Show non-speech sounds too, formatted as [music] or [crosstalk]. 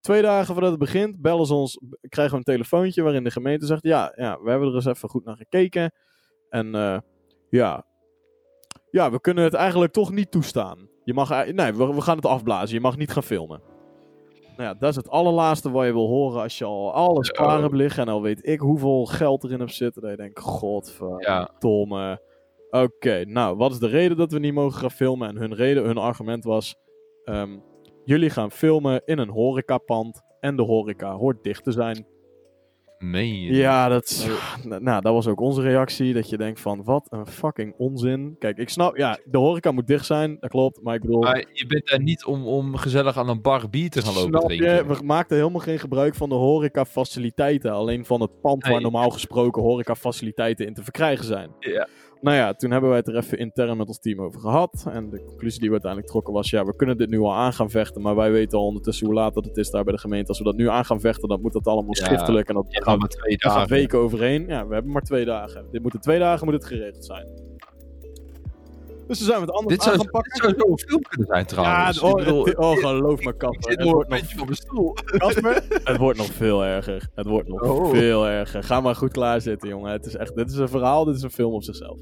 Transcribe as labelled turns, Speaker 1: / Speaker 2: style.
Speaker 1: twee dagen voordat het begint, bellen ze ons, krijgen we een telefoontje waarin de gemeente zegt: Ja, ja we hebben er eens even goed naar gekeken. En eh, ja, ja, we kunnen het eigenlijk toch niet toestaan. Je mag, nee, we, we gaan het afblazen. Je mag niet gaan filmen. Nou ja, dat is het allerlaatste wat je wil horen als je al alles
Speaker 2: Zo.
Speaker 1: klaar hebt liggen. En al weet ik hoeveel geld erin hebt zitten. Dat je denkt, godverdomme.
Speaker 2: Ja.
Speaker 1: Oké, nou, wat is de reden dat we niet mogen gaan filmen? En hun reden, hun argument was... ehm, jullie gaan filmen in een horecapand. En de horeca hoort dicht te zijn.
Speaker 2: Meen je?
Speaker 1: Ja, dat, is- nou, dat was ook onze reactie. Dat je denkt van, wat een fucking onzin. Kijk, ik snap, ja, de horeca moet dicht zijn. Dat klopt, maar ik bedoel...
Speaker 2: Maar je bent daar niet om, om gezellig aan een bar bier te gaan lopen
Speaker 1: Snap
Speaker 2: drinken.
Speaker 1: je? We maakten helemaal geen gebruik van de horecafaciliteiten. Alleen van het pand waar normaal gesproken horecafaciliteiten in te verkrijgen zijn.
Speaker 2: Ja.
Speaker 1: Nou ja, toen hebben wij het er even intern met ons team over gehad. En de conclusie die we uiteindelijk trokken was... Ja, we kunnen dit nu al aan gaan vechten. Maar wij weten al ondertussen hoe laat dat het is daar bij de gemeente. Als we dat nu aan gaan vechten, dan moet dat allemaal
Speaker 2: Ja,
Speaker 1: schriftelijk. En dat
Speaker 2: gaat
Speaker 1: gaat,
Speaker 2: maar twee
Speaker 1: gaan
Speaker 2: dagen.
Speaker 1: weken overheen. Ja, we hebben maar twee dagen. Dit moet in twee dagen moet het geregeld zijn. Dus dan zijn we het anders
Speaker 2: Dit zou,
Speaker 1: aan gaan
Speaker 2: dit
Speaker 1: pakken.
Speaker 2: zou zo een film kunnen zijn
Speaker 1: Ja,
Speaker 2: trouwens.
Speaker 1: oh,
Speaker 2: bedoel,
Speaker 1: het- oh, geloof me, Kasper. Het
Speaker 2: nog
Speaker 1: wordt
Speaker 2: een
Speaker 1: nog
Speaker 2: mijn stoel.
Speaker 1: Kasper, [laughs] het wordt nog veel erger. Het wordt nog
Speaker 2: Oh.
Speaker 1: veel erger. Ga maar goed klaarzitten, jongen. Het is echt, dit is een verhaal, dit is een film op zichzelf.